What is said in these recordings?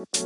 Hello,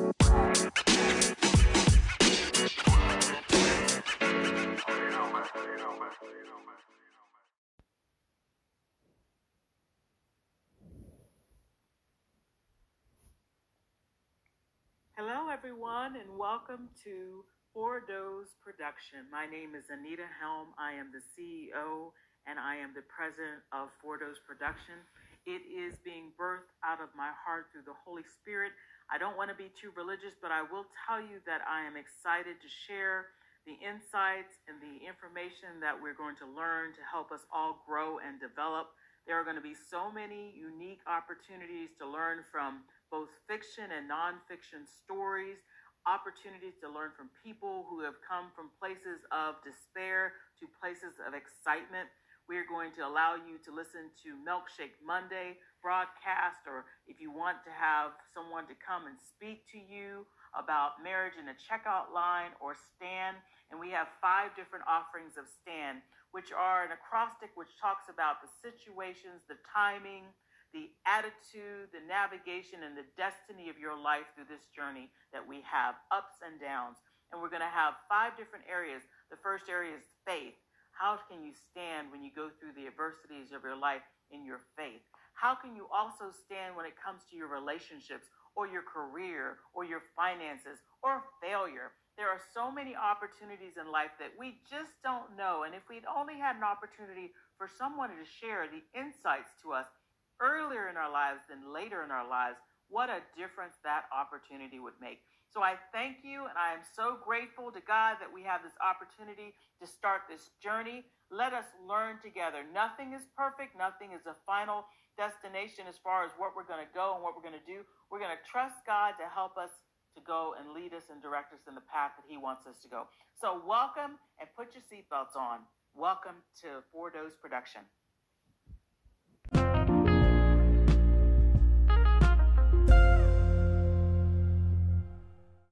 everyone, and welcome to Does Production. My name is Anita Helm. I am the CEO and I am the president of Does Production. It is being birthed out of my heart through the Holy Spirit. I don't want to be too religious, but I will tell you that I am excited to share the insights and the information that we're going to learn to help us all grow and develop. There are going to be so many unique opportunities to learn from both fiction and nonfiction stories, opportunities to learn from people who have come from places of despair to places of excitement. We're going to allow you to listen to Milkshake Monday broadcast, or if you want to have someone to come and speak to you about marriage in a checkout line or stand. And we have five different offerings of stand, which are an acrostic which talks about the situations, the timing, the attitude, the navigation, and the destiny of your life through this journey that we have, ups and downs. And we're going to have five different areas. The first area is faith. How can you stand when you go through the adversities of your life in your faith? How can you also stand when it comes to your relationships or your career or your finances or failure? There are so many opportunities in life that we just don't know. And if we'd only had an opportunity for someone to share the insights to us earlier in our lives than later in our lives, what a difference that opportunity would make. So I thank you, and I am so grateful to God that we have this opportunity to start this journey. Let us learn together. Nothing is perfect, nothing is a final destination as far as what we're going to go and what we're going to do. We're going to trust God to help us to go and lead us and direct us in the path that He wants us to go. So, welcome and put your seatbelts on. Welcome to Four Dose Production.